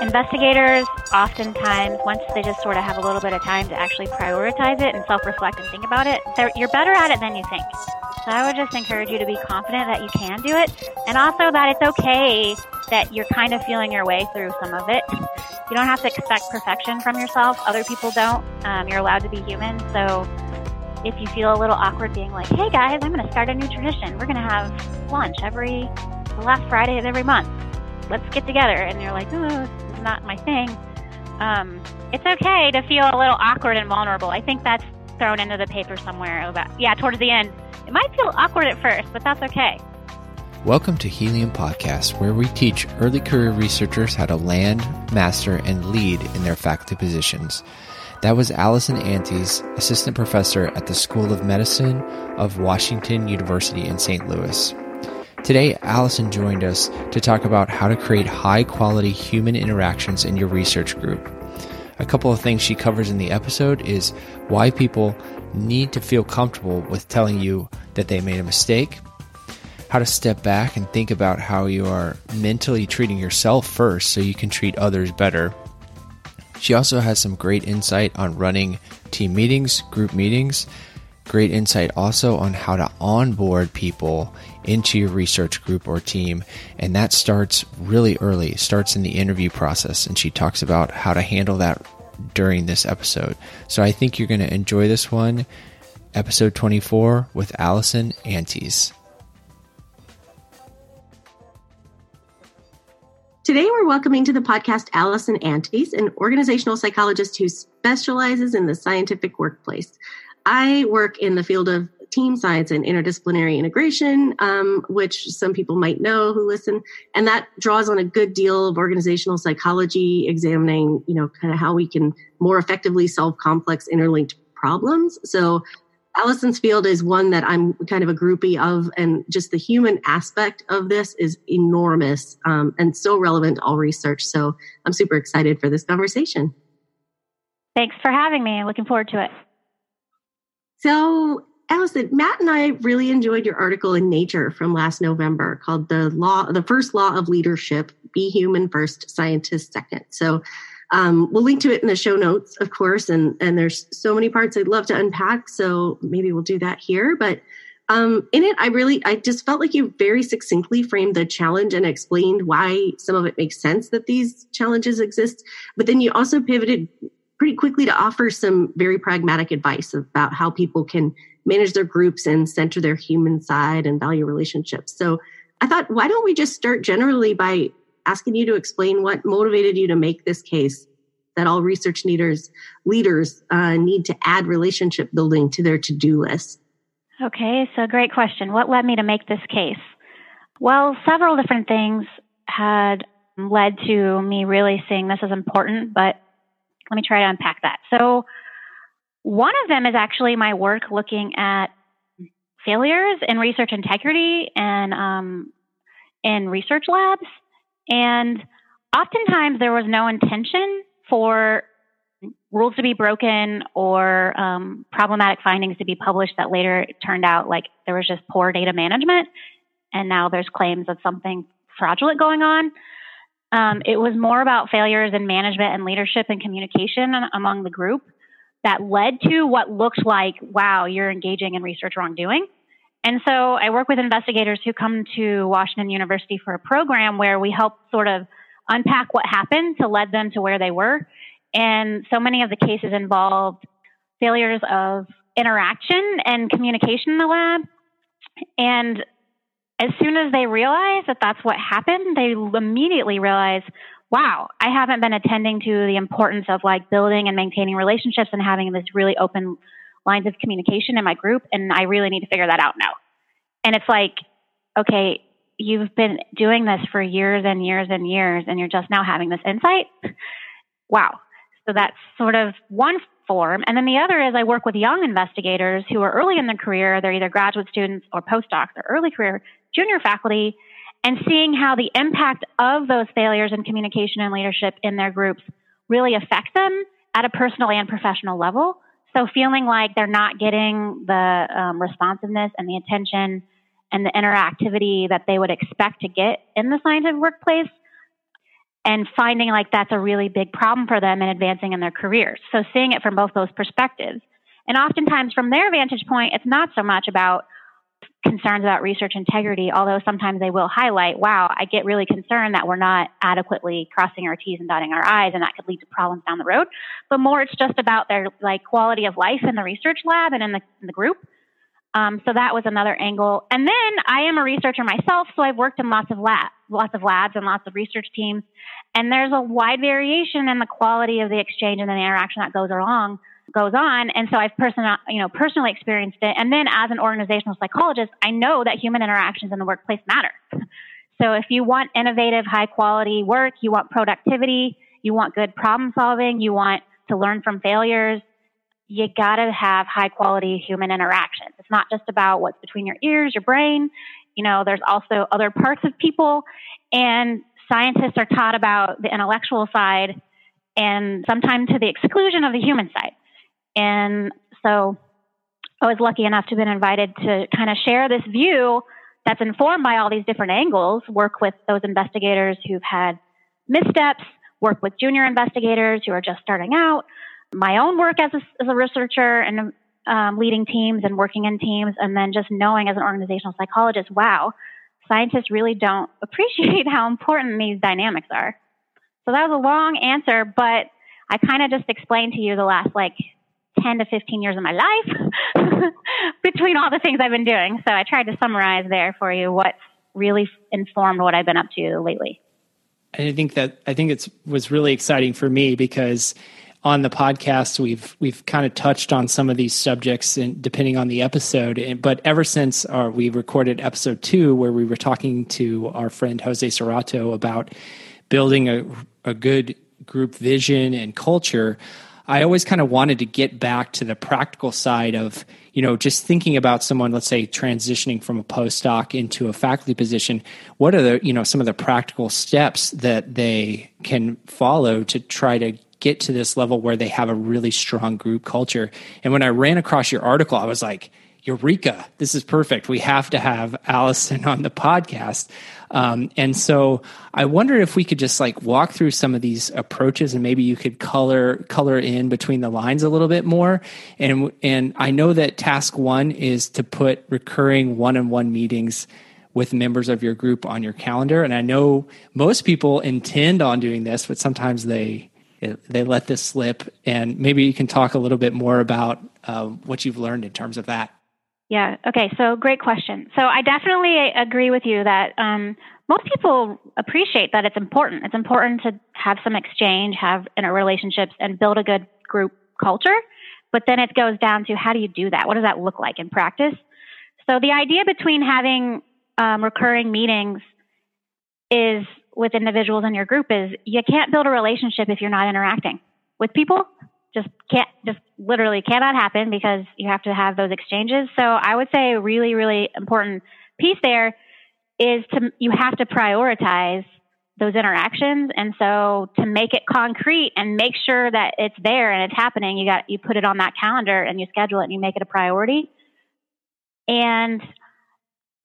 Investigators, oftentimes, once they just sort of have a little bit of time to actually prioritize it and self reflect and think about it, you're better at it than you think. So I would just encourage you to be confident that you can do it and also that it's okay that you're kind of feeling your way through some of it. You don't have to expect perfection from yourself. Other people don't. Um, you're allowed to be human. So if you feel a little awkward being like, hey guys, I'm going to start a new tradition. We're going to have lunch every the last Friday of every month. Let's get together. And you're like, oh, not my thing. Um, it's okay to feel a little awkward and vulnerable. I think that's thrown into the paper somewhere about yeah towards the end. It might feel awkward at first, but that's okay. Welcome to Helium Podcast, where we teach early career researchers how to land, master, and lead in their faculty positions. That was Alison Antes, assistant professor at the School of Medicine of Washington University in St. Louis. Today, Alison joined us to talk about how to create high quality human interactions in your research group. A couple of things she covers in the episode is why people need to feel comfortable with telling you that they made a mistake, how to step back and think about how you are mentally treating yourself first so you can treat others better. She also has some great insight on running team meetings, group meetings, great insight also on how to onboard people into your research group or team. And that starts really early, starts in the interview process. And she talks about how to handle that during this episode. So I think you're going to enjoy this one, episode 24 with Alison Antes. Today, we're welcoming to the podcast Alison Antes, an organizational psychologist who specializes in the scientific workplace. I work in the field of team science and interdisciplinary integration, um, which some people might know who listen, and that draws on a good deal of organizational psychology, examining, you know, kind of how we can more effectively solve complex interlinked problems. So Allison's field is one that I'm kind of a groupie of, and just the human aspect of this is enormous um, and so relevant to all research. So I'm super excited for this conversation. Thanks for having me. Looking forward to it. So, Alison, Matt and I really enjoyed your article in Nature from last November called "The Law, the First Law of Leadership: Be Human First, Scientist Second." So, um, we'll link to it in the show notes, of course, and and there's so many parts I'd love to unpack. So maybe we'll do that here, but. Um, in it, I really, I just felt like you very succinctly framed the challenge and explained why some of it makes sense that these challenges exist. But then you also pivoted pretty quickly to offer some very pragmatic advice about how people can manage their groups and center their human side and value relationships. So I thought, why don't we just start generally by asking you to explain what motivated you to make this case that all research leaders leaders uh, need to add relationship building to their to-do list. Okay, so great question. What led me to make this case? Well, several different things had led to me really seeing this as important, but let me try to unpack that. So, one of them is actually my work looking at failures in research integrity and um, in research labs. And oftentimes there was no intention for rules to be broken or um, problematic findings to be published that later turned out like there was just poor data management. And now there's claims of something fraudulent going on. Um, it was more about failures in management and leadership and communication among the group that led to what looked like, wow, you're engaging in research wrongdoing. And so I work with investigators who come to Washington University for a program where we help sort of unpack what happened to lead them to where they were. And so many of the cases involved failures of interaction and communication in the lab. And as soon as they realize that that's what happened, they immediately realize, wow, I haven't been attending to the importance of like building and maintaining relationships and having this really open lines of communication in my group. And I really need to figure that out now. And it's like, okay, you've been doing this for years and years and years, and you're just now having this insight. Wow. So that's sort of one form. And then the other is I work with young investigators who are early in their career. They're either graduate students or postdocs or early career junior faculty and seeing how the impact of those failures in communication and leadership in their groups really affect them at a personal and professional level. So feeling like they're not getting the um, responsiveness and the attention and the interactivity that they would expect to get in the scientific workplace. and finding like that's a really big problem for them in advancing in their careers. So seeing it from both those perspectives. And oftentimes from their vantage point, it's not so much about concerns about research integrity, although sometimes they will highlight, wow, I get really concerned that we're not adequately crossing our T's and dotting our I's, and that could lead to problems down the road. But more, it's just about their like quality of life in the research lab and in the, in the group. Um, so that was another angle. And then I am a researcher myself, so I've worked in lots of lab, lots of labs and lots of research teams. And there's a wide variation in the quality of the exchange and the interaction that goes along goes on. And so I've personal, you know, personally experienced it. And then as an organizational psychologist, I know that human interactions in the workplace matter. So if you want innovative, high quality work, you want productivity, you want good problem solving, you want to learn from failures, you gotta have high quality human interactions. It's not just about what's between your ears, your brain. You know, there's also other parts of people and scientists are taught about the intellectual side and sometimes to the exclusion of the human side. And so I was lucky enough to have been invited to kind of share this view that's informed by all these different angles, work with those investigators who've had missteps, work with junior investigators who are just starting out, my own work as a, as a researcher and um, leading teams and working in teams, and then just knowing as an organizational psychologist, wow, scientists really don't appreciate how important these dynamics are. So that was a long answer, but I kind of just explained to you the last like 10 to 15 years of my life between all the things I've been doing. So I tried to summarize there for you what really informed what I've been up to lately. I think that I think it was really exciting for me because on the podcast we've we've kind of touched on some of these subjects and depending on the episode but ever since our, we recorded episode 2 where we were talking to our friend Jose Serrato about building a a good group vision and culture I always kind of wanted to get back to the practical side of, you know, just thinking about someone, let's say, transitioning from a postdoc into a faculty position. What are the, you know, some of the practical steps that they can follow to try to get to this level where they have a really strong group culture? And when I ran across your article, I was like, Eureka, this is perfect. We have to have Alison on the podcast. Um, and so I wonder if we could just like walk through some of these approaches and maybe you could color color in between the lines a little bit more. And and I know that task one is to put recurring one-on-one meetings with members of your group on your calendar. And I know most people intend on doing this, but sometimes they they let this slip. And maybe you can talk a little bit more about uh, what you've learned in terms of that. Yeah. Okay. So great question. So I definitely agree with you that um, most people appreciate that it's important. It's important to have some exchange, have inner relationships, and build a good group culture. But then it goes down to how do you do that? What does that look like in practice? So the idea between having um, recurring meetings is with individuals in your group is you can't build a relationship if you're not interacting with people just can't just literally cannot happen because you have to have those exchanges. So I would say a really, really important piece there is to you have to prioritize those interactions. And so to make it concrete and make sure that it's there and it's happening, you got you put it on that calendar and you schedule it and you make it a priority. And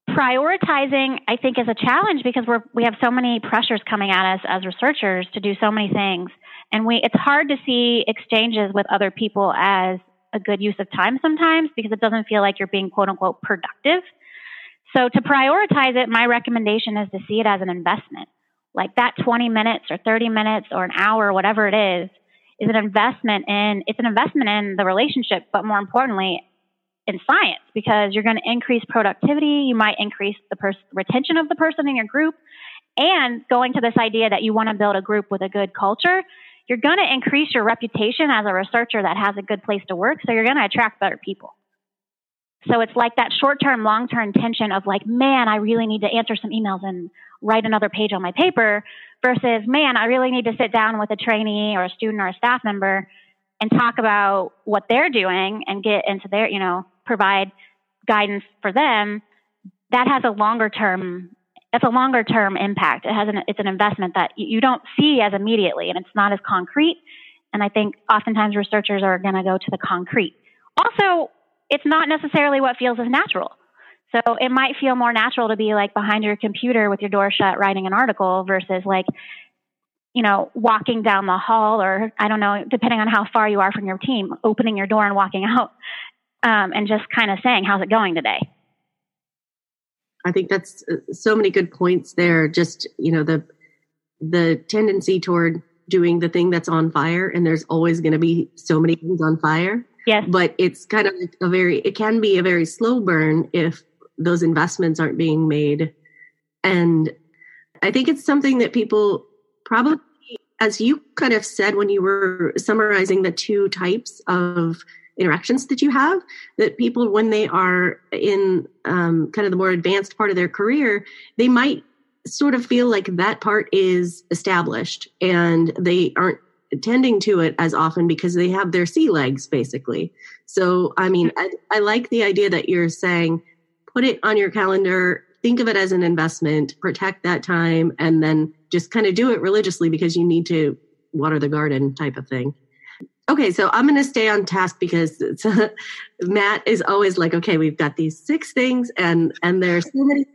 prioritizing I think is a challenge because we're we have so many pressures coming at us as researchers to do so many things. And we, it's hard to see exchanges with other people as a good use of time sometimes because it doesn't feel like you're being quote unquote productive. So to prioritize it, my recommendation is to see it as an investment. Like that 20 minutes or 30 minutes or an hour, whatever it is, is an investment in, it's an investment in the relationship, but more importantly, in science because you're going to increase productivity. You might increase the pers- retention of the person in your group and going to this idea that you want to build a group with a good culture you're going to increase your reputation as a researcher that has a good place to work. So you're going to attract better people. So it's like that short term, long term tension of like, man, I really need to answer some emails and write another page on my paper versus, man, I really need to sit down with a trainee or a student or a staff member and talk about what they're doing and get into their, you know, provide guidance for them. That has a longer term it's a longer term impact. It has an, it's an investment that you don't see as immediately and it's not as concrete. And I think oftentimes researchers are going to go to the concrete. Also, it's not necessarily what feels as natural. So it might feel more natural to be like behind your computer with your door shut writing an article versus like you know, walking down the hall or I don't know, depending on how far you are from your team, opening your door and walking out um, and just kind of saying, how's it going today? I think that's uh, so many good points there. Just, you know, the, the tendency toward doing the thing that's on fire and there's always going to be so many things on fire. Yes. But it's kind of a very, it can be a very slow burn if those investments aren't being made. And I think it's something that people probably, as you kind of said when you were summarizing the two types of interactions that you have, that people, when they are in um, kind of the more advanced part of their career, they might sort of feel like that part is established and they aren't tending to it as often because they have their sea legs basically. So, I mean, I, I like the idea that you're saying put it on your calendar, think of it as an investment, protect that time, and then just kind of do it religiously because you need to water the garden type of thing. Okay, so I'm going to stay on task because Matt is always like, okay, we've got these six things, and and there's so many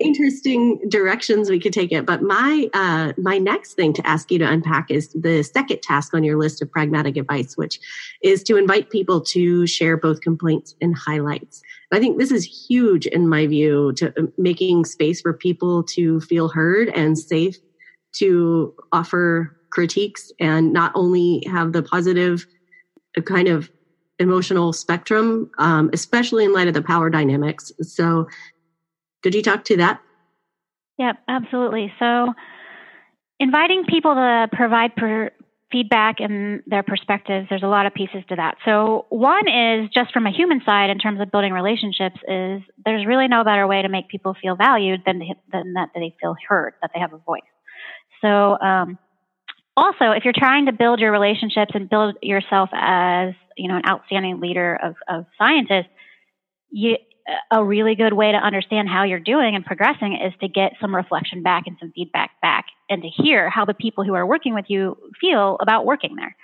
interesting directions we could take it. But my uh, my next thing to ask you to unpack is the second task on your list of pragmatic advice, which is to invite people to share both complaints and highlights. I think this is huge in my view to uh, making space for people to feel heard and safe to offer critiques and not only have the positive kind of emotional spectrum, um, especially in light of the power dynamics. So could you talk to that? Yep, absolutely. So, inviting people to provide per feedback and their perspectives, there's a lot of pieces to that. So, one is just from a human side in terms of building relationships, is there's really no better way to make people feel valued than, than that they feel heard, that they have a voice. So, um, also, if you're trying to build your relationships and build yourself as you know an outstanding leader of, of scientists, you, a really good way to understand how you're doing and progressing is to get some reflection back and some feedback back and to hear how the people who are working with you feel about working there.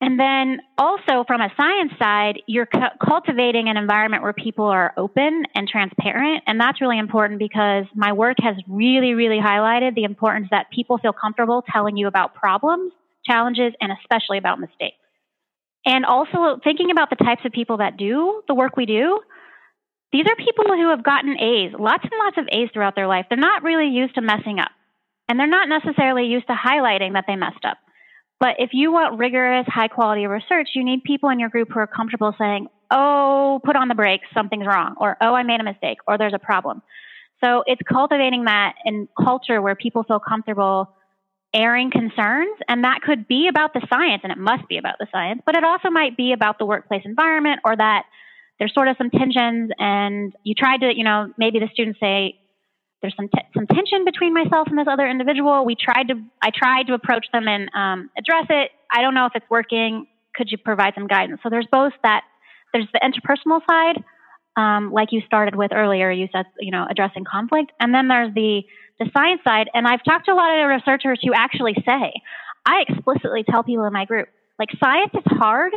And then also from a science side, you're cu- cultivating an environment where people are open and transparent. And that's really important because my work has really, really highlighted the importance that people feel comfortable telling you about problems, challenges, and especially about mistakes. And also thinking about the types of people that do the work we do these are people who have gotten A's, lots and lots of A's throughout their life. They're not really used to messing up. And they're not necessarily used to highlighting that they messed up. But if you want rigorous, high quality research, you need people in your group who are comfortable saying, oh, put on the brakes, something's wrong, or oh, I made a mistake, or there's a problem. So it's cultivating that in culture where people feel comfortable airing concerns. And that could be about the science, and it must be about the science, but it also might be about the workplace environment or that there's sort of some tensions and you tried to, you know, maybe the students say, there's some, t- some tension between myself and this other individual. We tried to, I tried to approach them and um, address it. I don't know if it's working. Could you provide some guidance? So there's both that, there's the interpersonal side, um, like you started with earlier. You said, you know, addressing conflict, and then there's the the science side. And I've talked to a lot of researchers who actually say, I explicitly tell people in my group, like science is hard.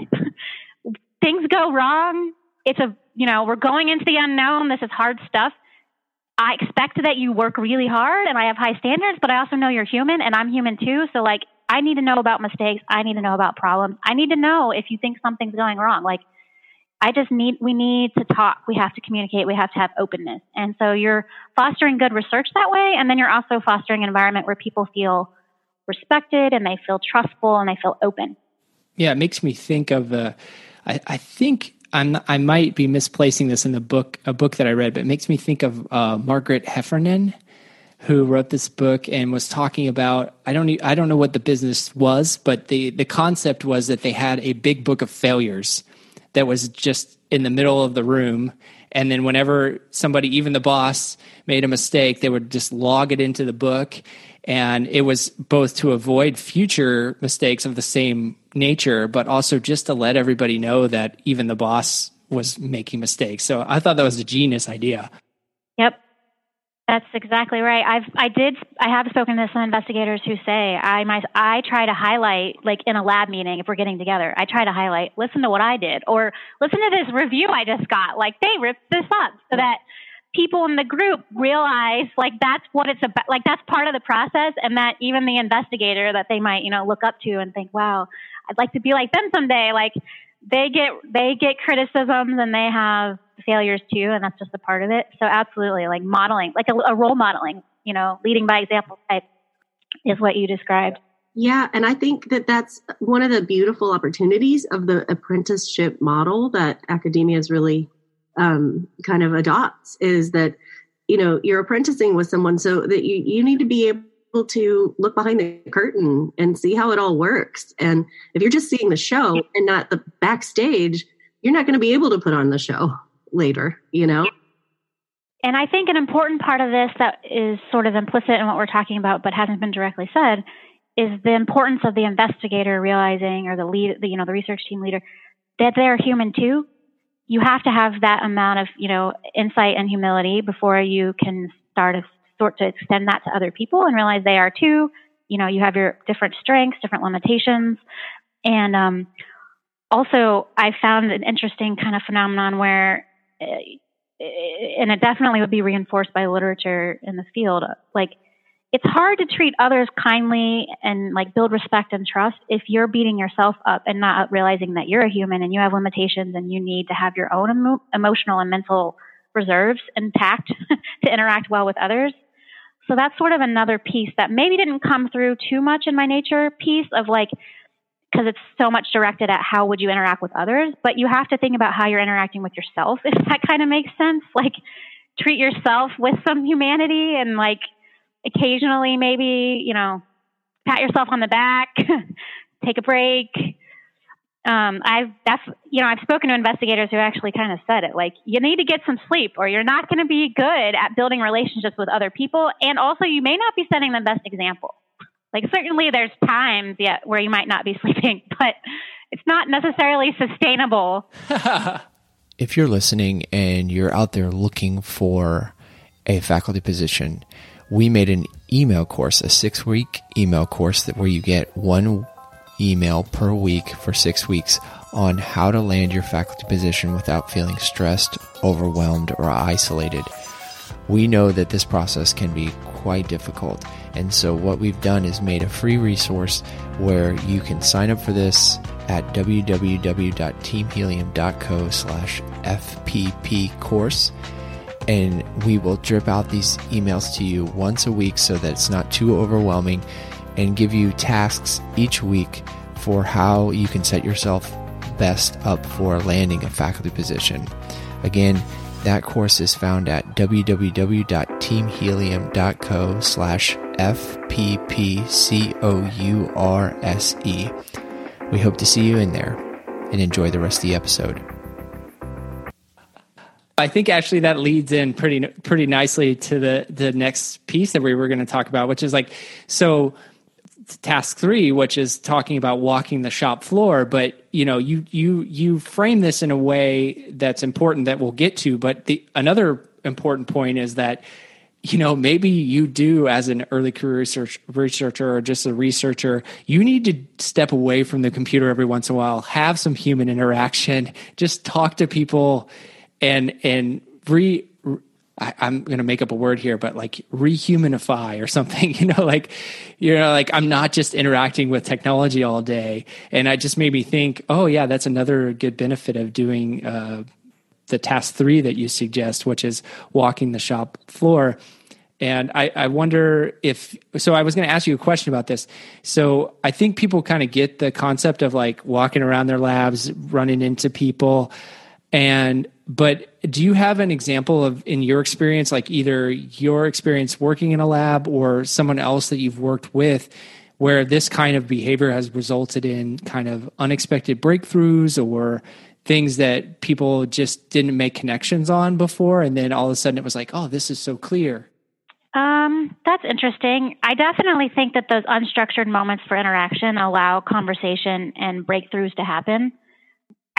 Things go wrong it's a, you know, we're going into the unknown. This is hard stuff. I expect that you work really hard and I have high standards, but I also know you're human and I'm human too. So like, I need to know about mistakes. I need to know about problems. I need to know if you think something's going wrong. Like, I just need, we need to talk. We have to communicate. We have to have openness. And so you're fostering good research that way. And then you're also fostering an environment where people feel respected and they feel trustful and they feel open. Yeah, it makes me think of, uh, I, I think I'm, I might be misplacing this in the book, a book that I read, but it makes me think of uh, Margaret Heffernan, who wrote this book and was talking about. I don't, I don't know what the business was, but the the concept was that they had a big book of failures that was just in the middle of the room, and then whenever somebody, even the boss, made a mistake, they would just log it into the book, and it was both to avoid future mistakes of the same nature, but also just to let everybody know that even the boss was making mistakes. So I thought that was a genius idea. Yep. That's exactly right. I've I did I have spoken to some investigators who say I my I try to highlight like in a lab meeting if we're getting together I try to highlight listen to what I did or listen to this review I just got like they ripped this up so that people in the group realize like that's what it's about like that's part of the process and that even the investigator that they might you know look up to and think wow i'd like to be like them someday. Like they get they get criticisms and they have failures too and that's just a part of it. So absolutely like modeling like a, a role modeling you know leading by example type is what you described. Yeah, and I think that that's one of the beautiful opportunities of the apprenticeship model that academia is really um, kind of adopts is that you know you're apprenticing with someone so that you, you need to be able to look behind the curtain and see how it all works. And if you're just seeing the show and not the backstage you're not going to be able to put on the show later you know? And i think an important part of this that is sort of implicit in what we're talking about but hasn't been directly said is the importance of the investigator realizing or the lead the, you know the research team leader that they're human too. You have to have that amount of, you know, insight and humility before you can start to sort to extend that to other people and realize they are too. You know, you have your different strengths, different limitations. And um, also, I found an interesting kind of phenomenon where, uh, and it definitely would be reinforced by literature in the field, like it's hard to treat others kindly and like build respect and trust if you're beating yourself up and not realizing that you're a human and you have limitations and you need to have your own emo- emotional and mental reserves intact to interact well with others. So that's sort of another piece that maybe didn't come through too much in my nature piece of like, because it's so much directed at how would you interact with others, but you have to think about how you're interacting with yourself, if that kind of makes sense. Like, treat yourself with some humanity and like occasionally maybe, you know, pat yourself on the back, take a break. Um, I've that's you know I've spoken to investigators who actually kind of said it like you need to get some sleep or you're not going to be good at building relationships with other people and also you may not be setting the best example. Like certainly there's times yet where you might not be sleeping, but it's not necessarily sustainable. if you're listening and you're out there looking for a faculty position, we made an email course, a six week email course that where you get one email per week for six weeks on how to land your faculty position without feeling stressed, overwhelmed, or isolated. We know that this process can be quite difficult. And so what we've done is made a free resource where you can sign up for this at www.teamhelium.co slash FPP course and we will drip out these emails to you once a week so that it's not too overwhelming and give you tasks each week for how you can set yourself best up for landing a faculty position. Again, that course is found at www.teamhelium.co slash F-P-P-C-O-U-R-S-E. We hope to see you in there and enjoy the rest of the episode. I think actually that leads in pretty pretty nicely to the the next piece that we were going to talk about, which is like so task three, which is talking about walking the shop floor. But you know, you you you frame this in a way that's important that we'll get to. But the another important point is that you know maybe you do as an early career research researcher or just a researcher you need to step away from the computer every once in a while have some human interaction just talk to people and and re I, am going to make up a word here, but like rehumanify or something, you know, like, you know, like I'm not just interacting with technology all day. And I just made me think, oh yeah, that's another good benefit of doing, uh, the task three that you suggest, which is walking the shop floor. And I, I wonder if, so I was going to ask you a question about this. So I think people kind of get the concept of like walking around their labs, running into people. And but do you have an example of in your experience like either your experience working in a lab or someone else that you've worked with where this kind of behavior has resulted in kind of unexpected breakthroughs or things that people just didn't make connections on before and then all of a sudden it was like oh this is so clear um, that's interesting. I definitely think that those unstructured moments for interaction allow conversation and breakthroughs to happen.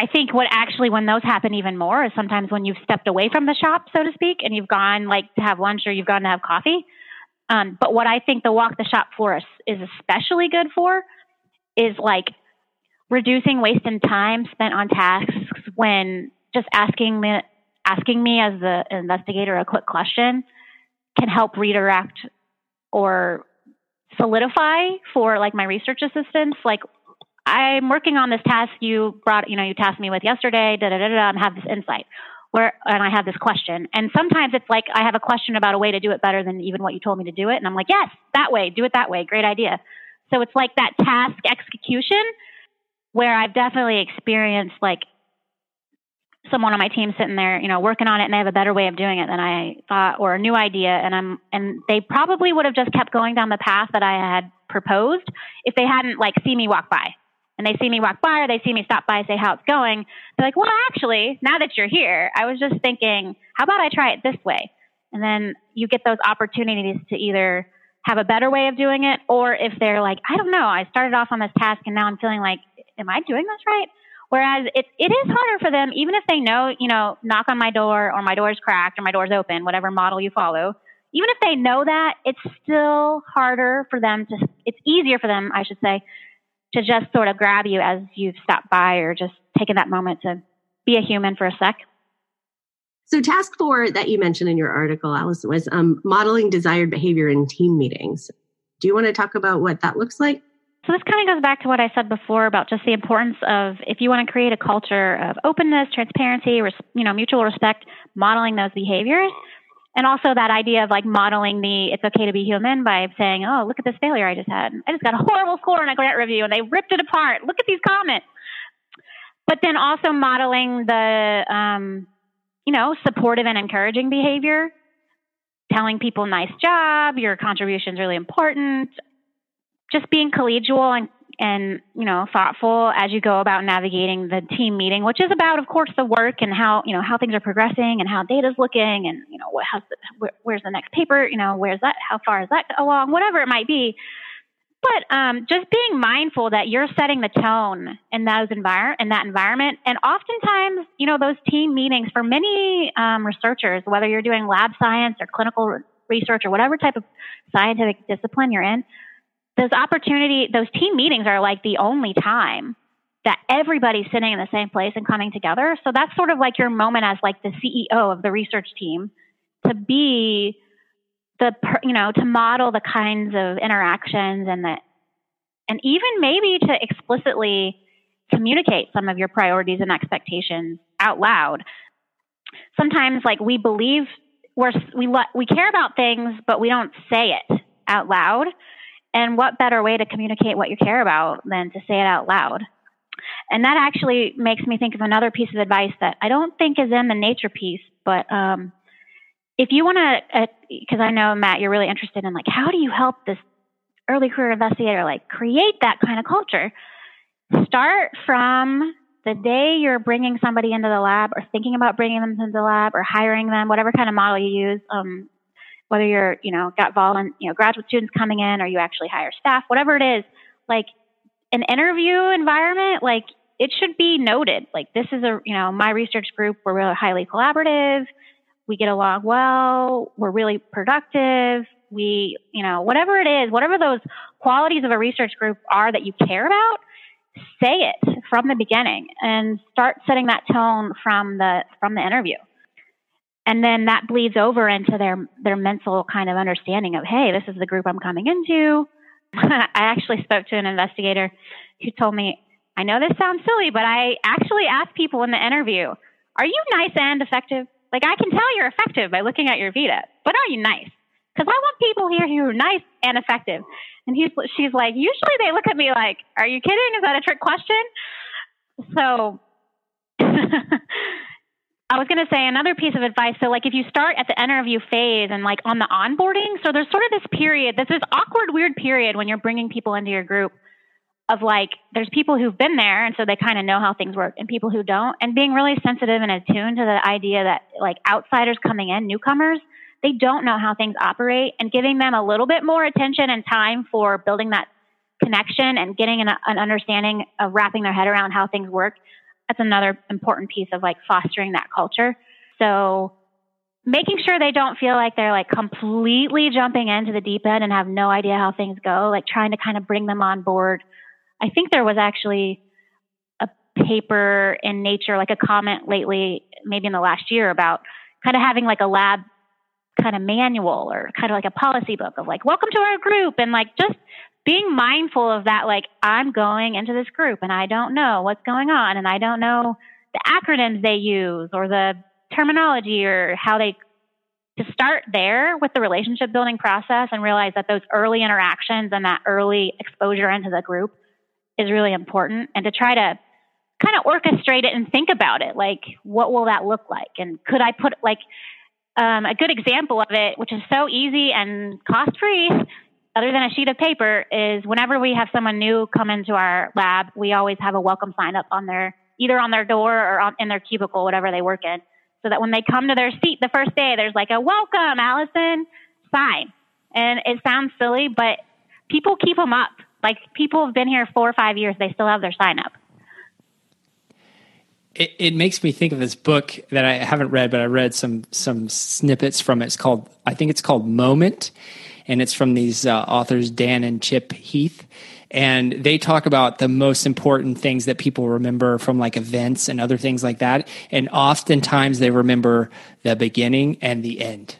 I think what actually, when those happen even more, is sometimes when you've stepped away from the shop, so to speak, and you've gone like to have lunch or you've gone to have coffee. Um, but what I think the walk the shop floor is especially good for is like reducing waste and time spent on tasks when just asking the asking me as the investigator a quick question can help redirect or solidify for like my research assistants like i'm working on this task you brought you know you tasked me with yesterday da da da da and have this insight where and i have this question and sometimes it's like i have a question about a way to do it better than even what you told me to do it and i'm like yes that way do it that way great idea so it's like that task execution where i've definitely experienced like someone on my team sitting there, you know, working on it and they have a better way of doing it than I thought or a new idea and I'm and they probably would have just kept going down the path that I had proposed if they hadn't like see me walk by. And they see me walk by or they see me stop by, say how it's going. They're like, well, actually, now that you're here, I was just thinking, how about I try it this way? And then you get those opportunities to either have a better way of doing it, or if they're like, I don't know, I started off on this task and now I'm feeling like, am I doing this right? Whereas it, it is harder for them, even if they know, you know, knock on my door or my door's cracked or my door's open, whatever model you follow. Even if they know that, it's still harder for them to, it's easier for them, I should say, to just sort of grab you as you've stopped by or just taken that moment to be a human for a sec. So, task four that you mentioned in your article, Alison, was um, modeling desired behavior in team meetings. Do you want to talk about what that looks like? So this kind of goes back to what I said before about just the importance of if you want to create a culture of openness, transparency, res, you know, mutual respect, modeling those behaviors. And also that idea of like modeling the it's okay to be human by saying, "Oh, look at this failure I just had. I just got a horrible score in a grant review and they ripped it apart. Look at these comments." But then also modeling the um, you know, supportive and encouraging behavior, telling people nice job, your contribution is really important, just being collegial and and you know thoughtful as you go about navigating the team meeting, which is about, of course, the work and how you know how things are progressing and how data's looking and you know what the, where, where's the next paper, you know where's that, how far is that along, whatever it might be. But um, just being mindful that you're setting the tone in those envir- in that environment, and oftentimes, you know, those team meetings for many um, researchers, whether you're doing lab science or clinical research or whatever type of scientific discipline you're in, those opportunity, those team meetings are like the only time that everybody's sitting in the same place and coming together. So that's sort of like your moment as like the CEO of the research team to be the, you know, to model the kinds of interactions and the, and even maybe to explicitly communicate some of your priorities and expectations out loud. Sometimes like we believe we're, we, we care about things, but we don't say it out loud. And what better way to communicate what you care about than to say it out loud? And that actually makes me think of another piece of advice that I don't think is in the nature piece, but um, if you want to, because uh, I know Matt, you're really interested in like how do you help this early career investigator like create that kind of culture? Start from the day you're bringing somebody into the lab or thinking about bringing them into the lab or hiring them, whatever kind of model you use. Um, whether you're, you know, got volun, you know, graduate students coming in or you actually hire staff, whatever it is, like an interview environment, like it should be noted. Like this is a, you know, my research group, we're really highly collaborative. We get along well. We're really productive. We, you know, whatever it is, whatever those qualities of a research group are that you care about, say it from the beginning and start setting that tone from the from the interview and then that bleeds over into their their mental kind of understanding of hey this is the group i'm coming into. I actually spoke to an investigator who told me i know this sounds silly but i actually asked people in the interview are you nice and effective like i can tell you're effective by looking at your vita but are you nice? Because i want people here who are nice and effective. And he's she's like usually they look at me like are you kidding? Is that a trick question so I was going to say another piece of advice. So, like, if you start at the interview phase and like on the onboarding, so there's sort of this period, this awkward, weird period when you're bringing people into your group of like, there's people who've been there and so they kind of know how things work, and people who don't, and being really sensitive and attuned to the idea that like outsiders coming in, newcomers, they don't know how things operate, and giving them a little bit more attention and time for building that connection and getting an, an understanding of wrapping their head around how things work that's another important piece of like fostering that culture. So making sure they don't feel like they're like completely jumping into the deep end and have no idea how things go, like trying to kind of bring them on board. I think there was actually a paper in Nature, like a comment lately maybe in the last year about kind of having like a lab kind of manual or kind of like a policy book of like, welcome to our group and like just being mindful of that. Like, I'm going into this group and I don't know what's going on and I don't know the acronyms they use or the terminology or how they to start there with the relationship building process and realize that those early interactions and that early exposure into the group is really important and to try to kind of orchestrate it and think about it like what will that look like and could i put like um, a good example of it which is so easy and cost free other than a sheet of paper is whenever we have someone new come into our lab we always have a welcome sign up on their either on their door or on, in their cubicle whatever they work in so that when they come to their seat the first day there's like a welcome allison sign. And it sounds silly but people keep them up. Like people have been here four or five years they still have their sign up. It, it, makes me think of this book that I haven't read, but I read some some snippets from it. It's called I think it's called Moment, and it's from these uh, authors Dan and Chip Heath, and they talk about the most important things that people remember from like events and other things like that, and oftentimes they remember the beginning and the end.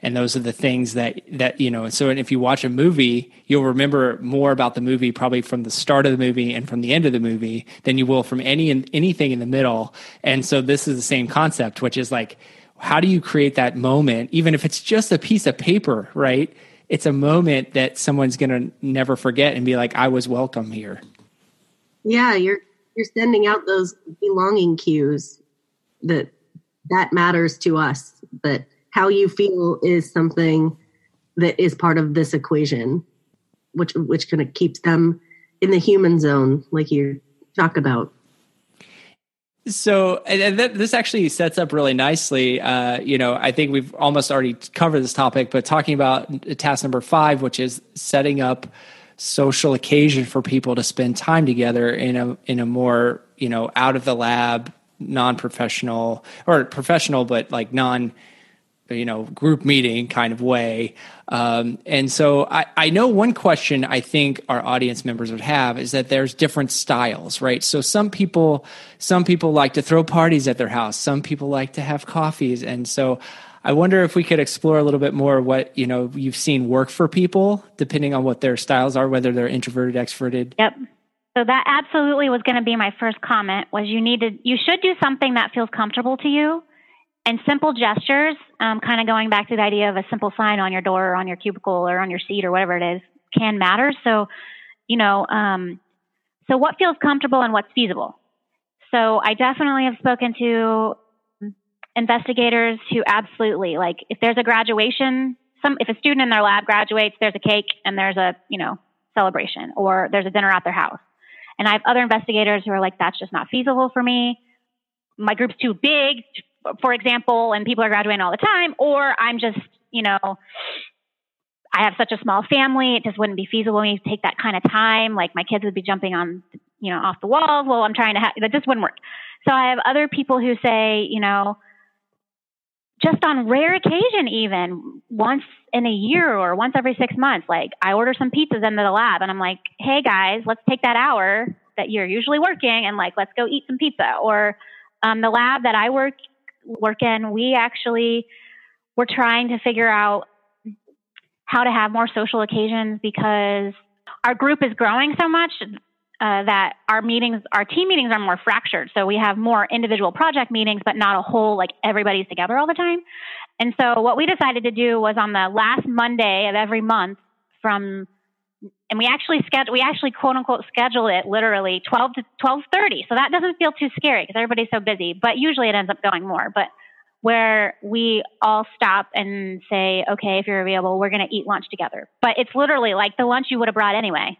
And those are the things that that you know so if you watch a movie you'll remember more about the movie probably from the start of the movie and from the end of the movie than you will from any anything in the middle. And so this is the same concept which is like how do you create that moment even if it's just a piece of paper right it's a moment that someone's going to never forget and be like i was welcome here yeah you're you're sending out those belonging cues that that matters to us That how you feel is something that is part of this equation, which which kind of keeps them in the human zone, like you talk about. So, and this actually sets up really nicely. Uh, you know, I think we've almost already covered this topic, but talking about task number five, which is setting up social occasion for people to spend time together in a in a more you know out of the lab, non professional or professional, but like non you know group meeting kind of way. Um, and so I, I know one question i think our audience members would have is that there's different styles right? So some people some people like to throw parties at their house. Some people like to have coffees. And so i wonder if we could explore a little bit more what you know you've seen work for people depending on what their styles are whether they're introverted extroverted. Yep. So that absolutely was going to be my first comment was you need to you should do something that feels comfortable to you and simple gestures, um, kind of going back to the idea of a simple sign on your door or on your cubicle or on your seat or whatever it is, can matter. So, you know, um, so what feels comfortable and what's feasible? So I definitely have spoken to investigators who absolutely like if there's a graduation, some if a student in their lab graduates, there's a cake and there's a you know celebration or there's a dinner at their house. And I have other investigators who are like, that's just not feasible for me. My group's too big for example, and people are graduating all the time, or I'm just, you know, I have such a small family, it just wouldn't be feasible to take that kind of time. Like my kids would be jumping on, you know, off the walls while I'm trying to have, that just wouldn't work. So I have other people who say, you know, just on rare occasion, even once in a year or once every six months, like I order some pizzas into the lab and I'm like, hey guys, let's take that hour that you're usually working and like, let's go eat some pizza. Or um, the lab that I work work in, we actually were trying to figure out how to have more social occasions because our group is growing so much uh, that our meetings, our team meetings are more fractured. So we have more individual project meetings, but not a whole, like everybody's together all the time. And so what we decided to do was on the last Monday of every month from and we actually schedule we actually quote unquote schedule it literally 12 to 12:30 so that doesn't feel too scary because everybody's so busy but usually it ends up going more. But where we all stop and say okay if you're available we're going to eat lunch together. But it's literally like the lunch you would have brought anyway.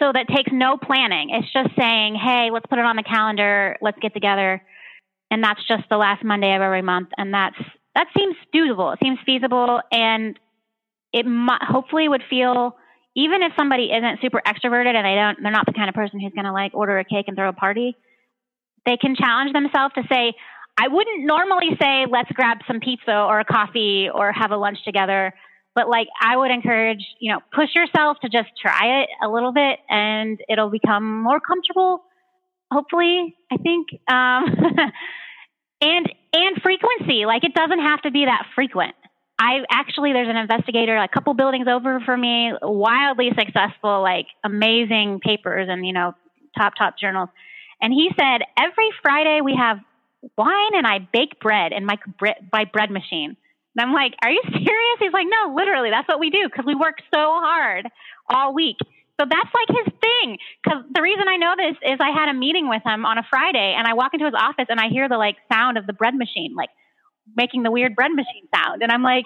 So that takes no planning. It's just saying hey let's put it on the calendar. Let's get together. And that's just the last monday of every month. And that's that seems doable it seems feasible and it hopefully would feel even if somebody isn't super extroverted and they don't they're not the kind of person who's going to like order a cake and throw a party they can challenge themselves to say i wouldn't normally say let's grab some pizza or a coffee or have a lunch together but like i would encourage you know push yourself to just try it a little bit and it'll become more comfortable hopefully i think um, and and frequency. Like it doesn't have to be that frequent. I actually there's an investigator a couple buildings over for me, wildly successful, like amazing papers and you know top top journals. And he said every Friday we have wine and I bake bread in my my bread machine. And I'm like, are you serious? He's like, no, literally, that's what we do because we work so hard all week. So that's like his thing. Because the reason I know this is I had a meeting with him on a Friday, and I walk into his office and I hear the like sound of the bread machine, like making the weird bread machine sound, and I'm like,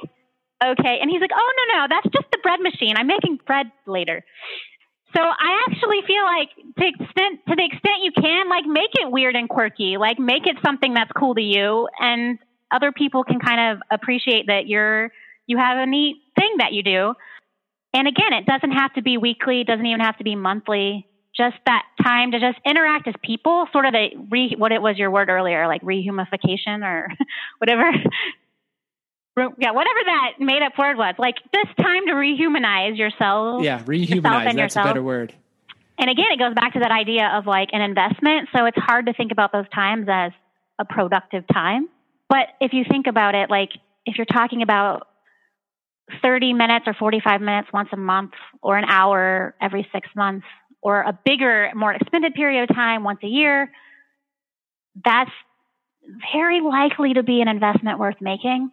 okay. And he's like, oh no no, that's just the bread machine. I'm making bread later. So I actually feel like to extent to the extent you can, like make it weird and quirky, like make it something that's cool to you, and other people can kind of appreciate that you're you have a neat thing that you do. And again, it doesn't have to be weekly, doesn't even have to be monthly. Just that time to just interact as people, sort of the re, what it was your word earlier, like rehumification or whatever. yeah, whatever that made up word was. Like this time to rehumanize yourself. Yeah, rehumanize. That's yourself. a better word. And again, it goes back to that idea of like an investment. So it's hard to think about those times as a productive time. But if you think about it, like if you're talking about 30 minutes or 45 minutes once a month or an hour every six months or a bigger, more extended period of time once a year, that's very likely to be an investment worth making.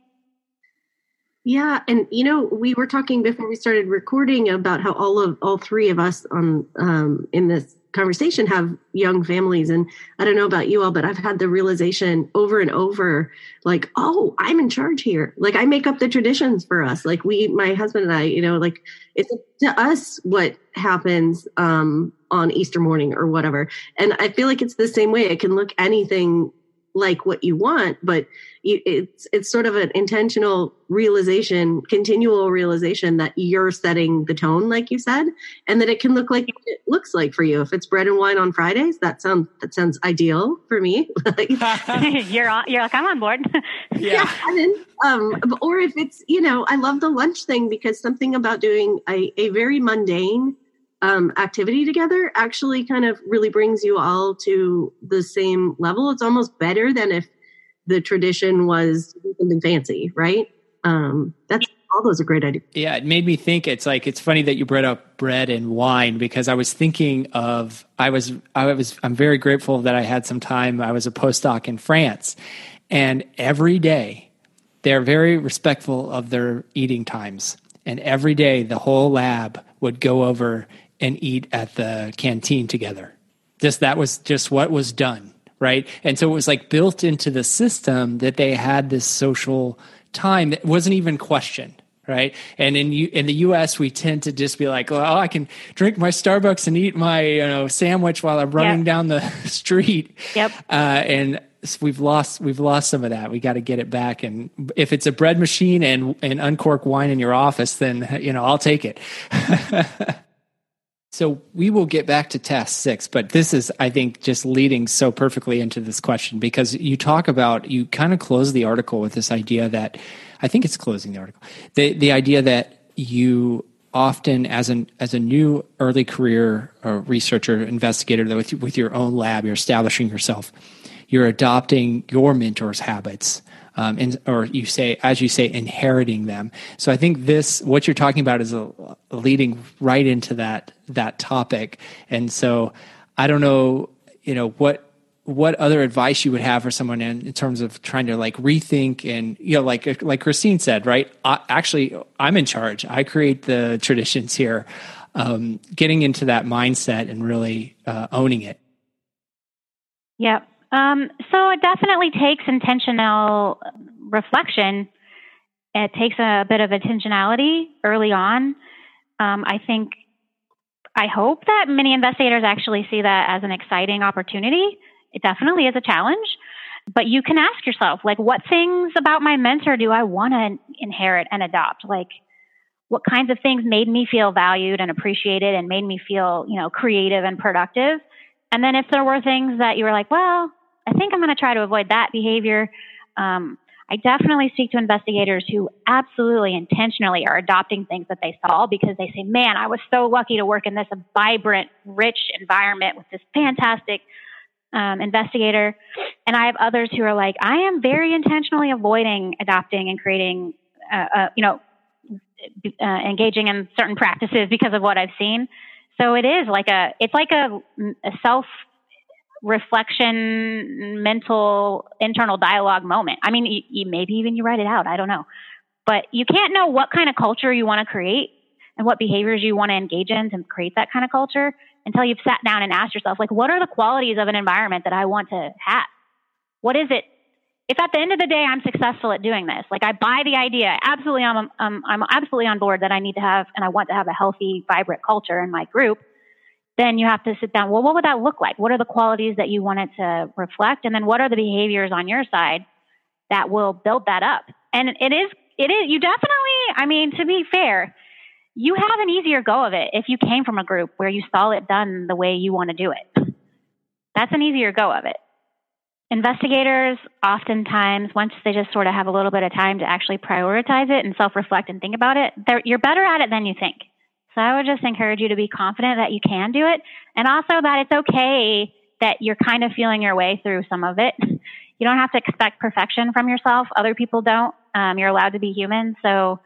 Yeah, and you know, we were talking before we started recording about how all of all three of us on um, in this conversation have young families and i don't know about you all but i've had the realization over and over like oh i'm in charge here. Like i make up the traditions for us. Like we my husband and i you know like it's to us what happens um on easter morning or whatever. And i feel like it's the same way. It can look anything like what you want but it's it's sort of an intentional realization continual realization that you're setting the tone like you said and that it can look like it looks like for you. If it's bread and wine on fridays that sounds that sounds ideal for me. You're on you're like i'm on board. Yeah, yeah um, or if it's you know i love the lunch thing because something about doing a, a very mundane um, activity together actually kind of really brings you all to the same level. It's almost better than if the tradition was something fancy, right? Um, that's all those are great ideas. Yeah, it made me think. It's like it's funny that you brought up bread and wine because I was thinking of I was I was I'm very grateful that I had some time. I was a postdoc in France, and every day they're very respectful of their eating times. And every day the whole lab would go over and eat at the canteen together. Just that was just what was done, right? And so it was like built into the system that they had this social time that wasn't even questioned right? And in U- in the U.S., we tend to just be like, "Oh, I can drink my Starbucks and eat my you know sandwich while I'm running yep. down the street." Yep. Uh, and we've lost we've lost some of that. We got to get it back. And if it's a bread machine and and uncork wine in your office, then you know I'll take it. So we will get back to task six, but this is, I think, just leading so perfectly into this question because you talk about, you kind of close the article with this idea that, I think it's closing the article, the, the idea that you often as an as a new early career uh, researcher investigator with with your own lab you're establishing yourself you're adopting your mentor's habits um, and, or you say, as you say, inheriting them. So I think this, what you're talking about, is a, a leading right into that that topic. And so I don't know, you know, what what other advice you would have for someone in, in terms of trying to like rethink and you know like like christine said right I, actually i'm in charge i create the traditions here um, getting into that mindset and really uh, owning it yep um, so it definitely takes intentional reflection. It takes a bit of intentionality early on. Um, I think, I hope that many investigators actually see that as an exciting opportunity. It definitely is a challenge, but you can ask yourself, like, what things about my mentor do I want to inherit and adopt? Like, what kinds of things made me feel valued and appreciated and made me feel, you know, creative and productive? And then if there were things that you were like, well, I think I'm going to try to avoid that behavior. Um, I definitely speak to investigators who absolutely intentionally are adopting things that they saw because they say, man, I was so lucky to work in this vibrant, rich environment with this fantastic um, investigator, and I have others who are like, I am very intentionally avoiding adopting and creating, uh, uh, you know, uh, engaging in certain practices because of what I've seen. So it is like a, it's like a, a self reflection, mental, internal dialogue moment. I mean, you, you, maybe even you write it out. I don't know, but you can't know what kind of culture you want to create and what behaviors you want to engage in to create that kind of culture until you've sat down and asked yourself, like, what are the qualities of an environment that I want to have? What is it? If at the end of the day I'm successful at doing this, like I buy the idea, absolutely, I'm um, I'm absolutely on board that I need to have and I want to have a healthy, vibrant culture in my group. Then you have to sit down. Well, what would that look like? What are the qualities that you want it to reflect? And then what are the behaviors on your side that will build that up? And it is, it is, you definitely, I mean, to be fair, you have an easier go of it if you came from a group where you saw it done the way you want to do it. That's an easier go of it. Investigators, oftentimes, once they just sort of have a little bit of time to actually prioritize it and self reflect and think about it, you're better at it than you think. So I would just encourage you to be confident that you can do it and also that it's okay that you're kind of feeling your way through some of it. You don't have to expect perfection from yourself. Other people don't. Um, you're allowed to be human. So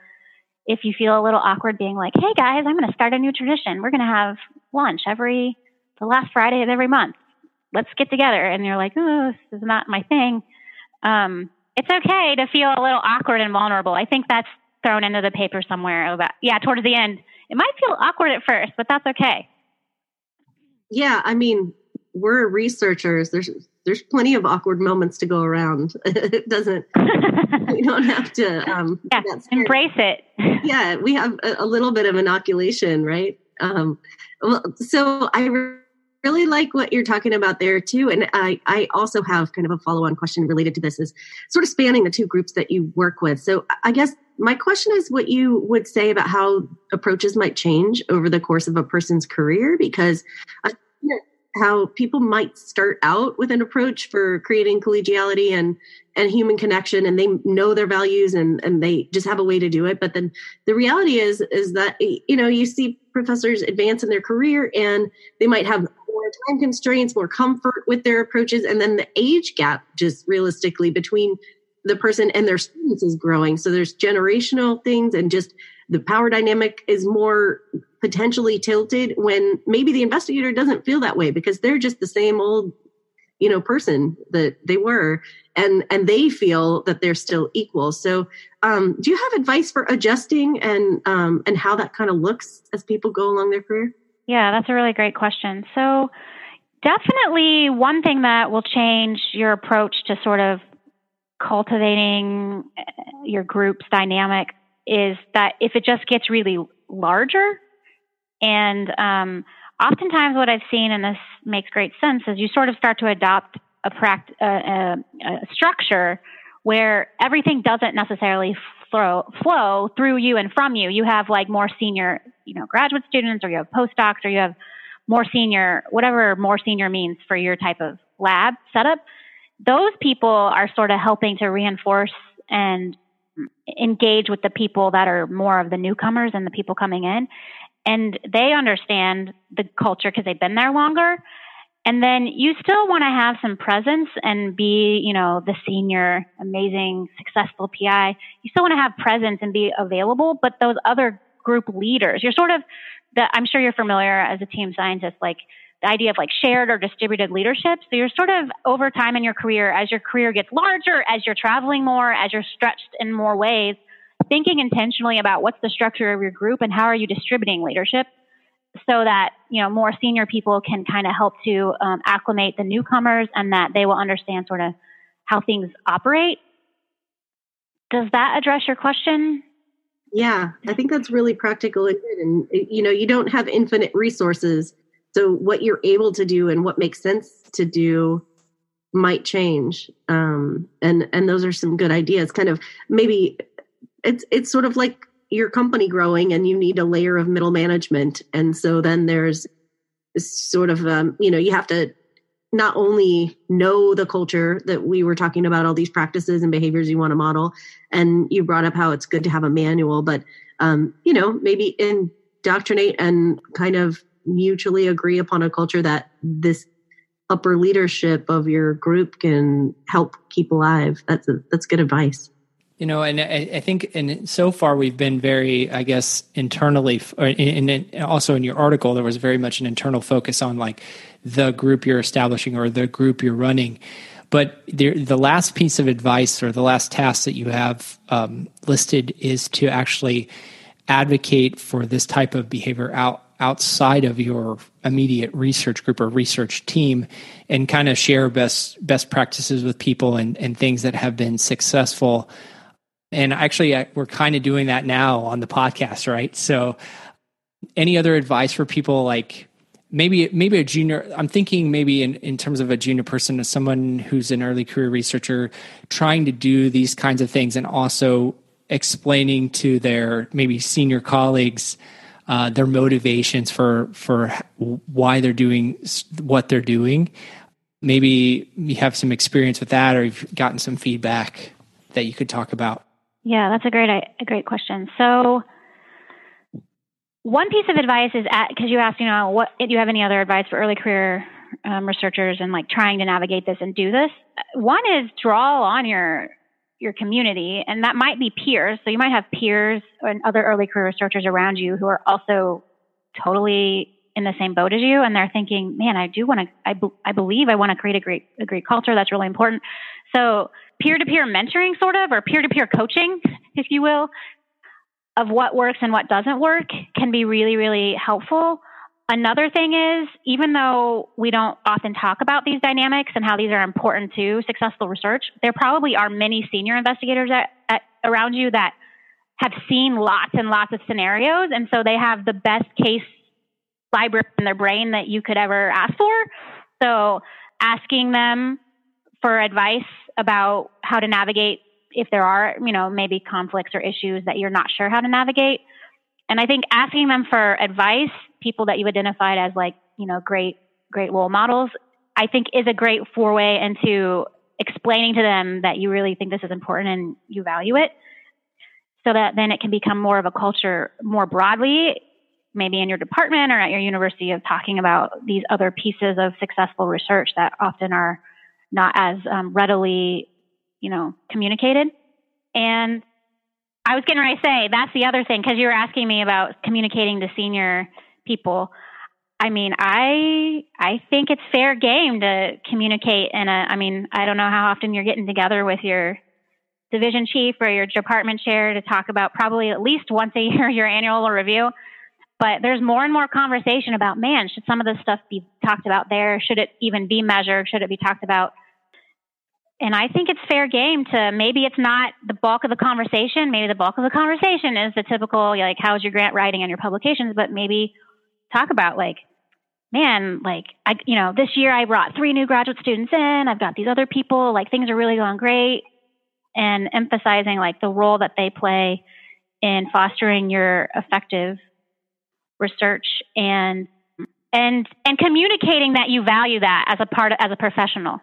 if you feel a little awkward being like, hey guys, I'm going to start a new tradition. We're going to have lunch every, the last Friday of every month. Let's get together. And you're like, oh, this is not my thing. Um, it's okay to feel a little awkward and vulnerable. I think that's thrown into the paper somewhere about, yeah, towards the end. It might feel awkward at first, but that's okay. Yeah. I mean, we're researchers. There's, there's plenty of awkward moments to go around. it doesn't, we don't have to um, yeah, embrace it. yeah, we have a, a, little bit of inoculation, right? Um, well, so I really like what you're talking about there too, and I I also have kind of a follow on question related to this is sort of spanning the two groups that you work with. So I guess my question is what you would say about how approaches might change over the course of a person's career because. How people might start out with an approach for creating collegiality and and human connection and they know their values and and they just have a way to do it but then the reality is is that you know you see professors advance in their career and they might have time constraints more comfort with their approaches and then the age gap just realistically between the person and their students is growing. So there's generational things and just the power dynamic is more potentially tilted when maybe the investigator doesn't feel that way because they're just the same old you know person that they were and and they feel that they're still equal. So um, do you have advice for adjusting and um, and how that kind of looks as people go along their career yeah that's a really great question so definitely one thing that will change your approach to sort of cultivating uh, your group's dynamic is that if it just gets really larger and um, oftentimes, what I've seen, and this makes great sense, is you sort of start to adopt a, pract- a, a, a structure where everything doesn't necessarily flow, flow through you and from you. You have like more senior, you know, graduate students, or you have postdocs, or you have more senior, whatever more senior means for your type of lab setup. Those people are sort of helping to reinforce and engage with the people that are more of the newcomers and the people coming in and they understand the culture because they've been there longer. And then you still want to have some presence and be, you know, the senior, amazing, successful PI. You still want to have presence and be available, but those other group leaders, you're sort of, the, I'm sure you're familiar as a team scientist, like the idea of like shared or distributed leadership. So you're sort of over time in your career, as your career gets larger, as you're traveling more, as you're stretched in more ways, thinking intentionally about what's the structure of your group and how are you distributing leadership so that you know more senior people can kind of help to um, acclimate the newcomers and that they will understand sort of how things operate. Does that address your question yeah i think that's really practical and good and you know you don't have infinite resources so what you're able to do and what makes sense to do might change um, and and those are some good ideas kind of maybe it's it's sort of like your company growing and you need a layer of middle management and so then there's sort of um, you know you have to not only know the culture that we were talking about all these practices and behaviors you want to model and you brought up how it's good to have a manual but um, you know maybe indoctrinate and kind of mutually agree upon a culture that this upper leadership of your group can help keep alive. That's a, that's good advice. You know, and I, I, think, and so far we've been very, I guess, internally, and also in your article, there was very much an internal focus on like the group you're establishing or the group you're running. But the, the last piece of advice or the last task that you have um, listed is to actually advocate for this type of behavior out outside of your immediate research group or research team and kind of share best best practices with people and, and things that have been successful and actually we're kind of doing that now on the podcast right so any other advice for people like maybe maybe a junior i'm thinking maybe in, in terms of a junior person as someone who's an early career researcher trying to do these kinds of things and also explaining to their maybe senior colleagues uh, their motivations for for why they're doing what they're doing. Maybe you have some experience with that, or you've gotten some feedback that you could talk about. Yeah, that's a great a great question. So, one piece of advice is because you asked, you know, what do you have any other advice for early career um, researchers and like trying to navigate this and do this? One is draw on your your community, and that might be peers. So you might have peers and other early career researchers around you who are also totally in the same boat as you, and they're thinking, "Man, I do want to. I, be, I believe I want to create a great a great culture. That's really important." So peer to peer mentoring, sort of, or peer to peer coaching, if you will, of what works and what doesn't work, can be really really helpful. Another thing is, even though we don't often talk about these dynamics and how these are important to successful research, there probably are many senior investigators at, at, around you that have seen lots and lots of scenarios. And so they have the best case library in their brain that you could ever ask for. So asking them for advice about how to navigate if there are, you know, maybe conflicts or issues that you're not sure how to navigate. And I think asking them for advice people that you identified as like, you know, great, great role models, I think is a great four-way into explaining to them that you really think this is important and you value it. So that then it can become more of a culture more broadly, maybe in your department or at your university of talking about these other pieces of successful research that often are not as um, readily, you know, communicated. And I was getting ready to say that's the other thing because you were asking me about communicating to senior people. I mean, I I think it's fair game to communicate in a I mean, I don't know how often you're getting together with your division chief or your department chair to talk about probably at least once a year your annual review. But there's more and more conversation about, man, should some of this stuff be talked about there? Should it even be measured? Should it be talked about? And I think it's fair game to maybe it's not the bulk of the conversation. Maybe the bulk of the conversation is the typical, like, how's your grant writing and your publications? But maybe talk about like, man, like I, you know, this year I brought three new graduate students in. I've got these other people. Like things are really going great, and emphasizing like the role that they play in fostering your effective research and and and communicating that you value that as a part of, as a professional.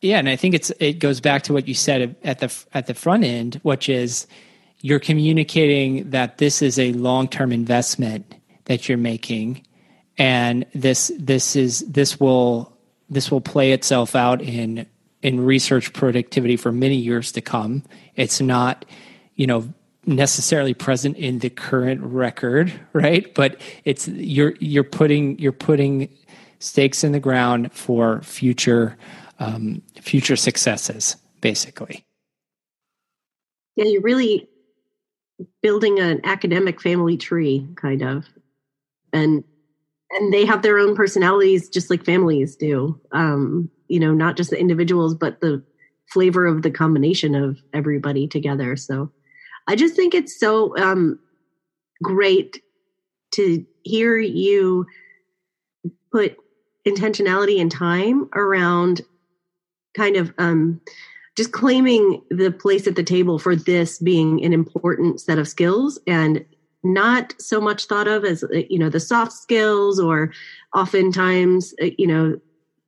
Yeah, and I think it's it goes back to what you said at the at the front end, which is you're communicating that this is a long term investment that you're making and this this is this will this will play itself out in in research productivity for many years to come it's not you know necessarily present in the current record right? But it's you're you're putting you're putting stakes in the ground for future um, future successes basically. Yeah you're really building an academic family tree kind of. And and they have their own personalities just like families do. Um you know not just the individuals but the flavor of the combination of everybody together. So i just think it's so um great to hear you put intentionality and time around kind of um just claiming the place at the table for this being an important set of skills and not so much thought of as uh, you know the soft skills or oftentimes uh, you know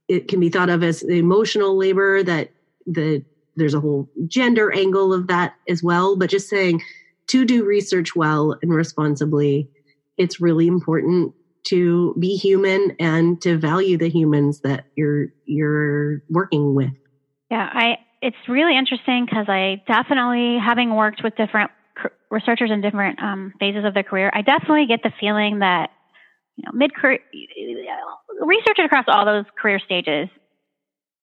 it can be thought of as emotional labor that the there's a whole gender angle of that as well but just saying to do research well and responsibly it's really important to be human and to value the humans that you're you're working with. Yeah, I it's really interesting because I definitely having worked with different researchers in different um, phases of their career, I definitely get the feeling that you know mid career researchers across all those career stages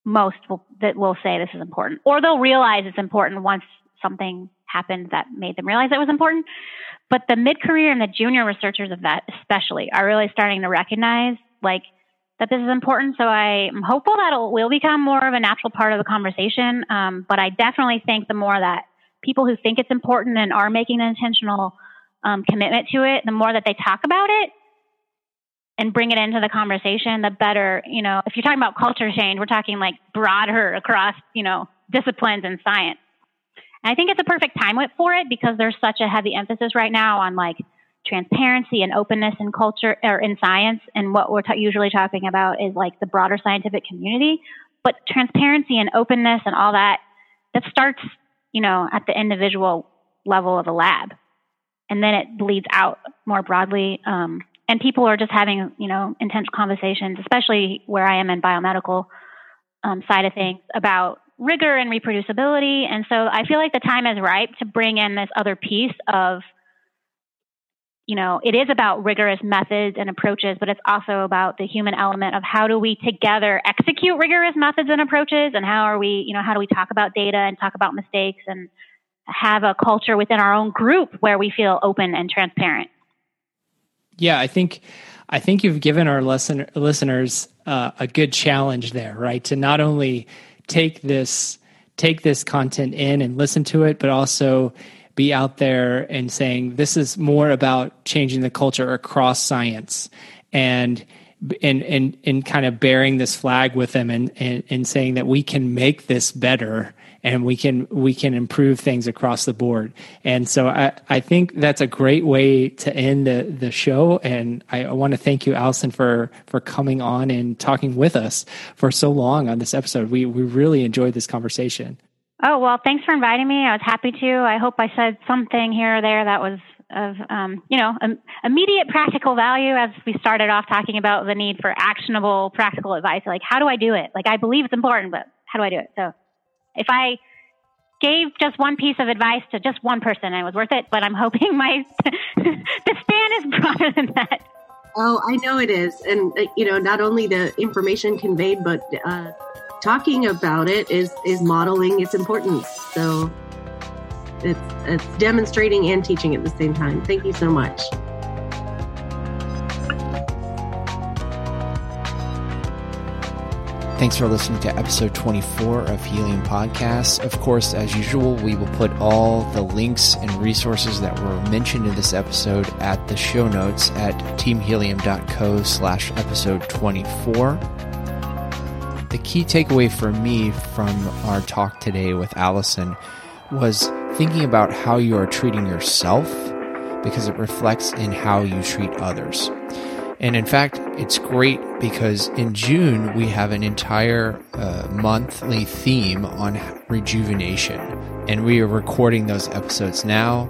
most will, that will say this is important, or they'll realize it's important once something happened that made them realize it was important. But the mid career and the junior researchers of that, especially, are really starting to recognize like that this is important. So I'm hopeful that it will become more of a natural part of the conversation. Um, but I definitely think the more that people who think it's important and are making an intentional um, commitment to it, the more that they talk about it and bring it into the conversation, the better. You know, if you're talking about culture change, we're talking like broader across, you know, disciplines and science. And I think it's a perfect time for it because there's such a heavy emphasis right now on like transparency and openness in culture or in science. And what we're usually talking about is like the broader scientific community. But transparency and openness and all that, that starts, you know, at the individual level of a lab. And then it bleeds out more broadly. Um, and people are just having, you know, intense conversations, especially where I am in biomedical um, side of things about rigor and reproducibility. And so I feel like the time is ripe to bring in this other piece of, you know, it is about rigorous methods and approaches, but it's also about the human element of how do we together execute rigorous methods and approaches and how are we, you know, how do we talk about data and talk about mistakes and have a culture within our own group where we feel open and transparent. Yeah, I think I think you've given our listen, listeners uh, a good challenge there, right? To not only take this take this content in and listen to it, but also be out there and saying this is more about changing the culture across science and and and and kind of bearing this flag with them and, and and saying that we can make this better and we can we can improve things across the board. And so I, I think that's a great way to end the, the show. And I, I want to thank you, Alison, for for coming on and talking with us for so long on this episode. We we really enjoyed this conversation. Oh well, thanks for inviting me. I was happy to. I hope I said something here or there that was of um, you know um, immediate practical value as we started off talking about the need for actionable practical advice like how do i do it like i believe it's important but how do i do it so if I gave just one piece of advice to just one person, it was worth it. But I'm hoping my the span is broader than that. Oh, I know it is, and uh, you know, not only the information conveyed, but uh, talking about it is is modeling its importance. So it's it's demonstrating and teaching at the same time. Thank you so much. Thanks for listening to episode 24 of Helium Podcasts. Of course, as usual, we will put all the links and resources that were mentioned in this episode at the show notes at teamhelium.co slash episode 24. The key takeaway for me from our talk today with Alison was thinking about how you are treating yourself because it reflects in how you treat others. And in fact, it's great because in June we have an entire uh, monthly theme on rejuvenation. And we are recording those episodes now.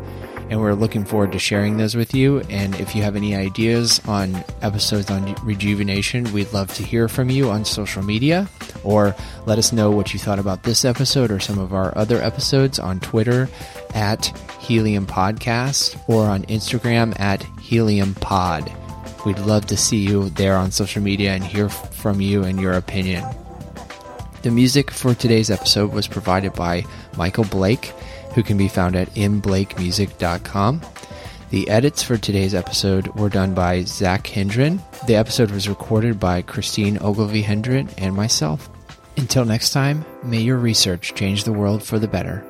And we're looking forward to sharing those with you. And if you have any ideas on episodes on rejuvenation, we'd love to hear from you on social media or let us know what you thought about this episode or some of our other episodes on Twitter at Helium Podcast or on Instagram at Helium Pod. We'd love to see you there on social media and hear from you and your opinion. The music for today's episode was provided by Michael Blake, who can be found at mblakemusic.com. The edits for today's episode were done by Zach Hendren. The episode was recorded by Christine Ogilvie Hendren and myself. Until next time, may your research change the world for the better.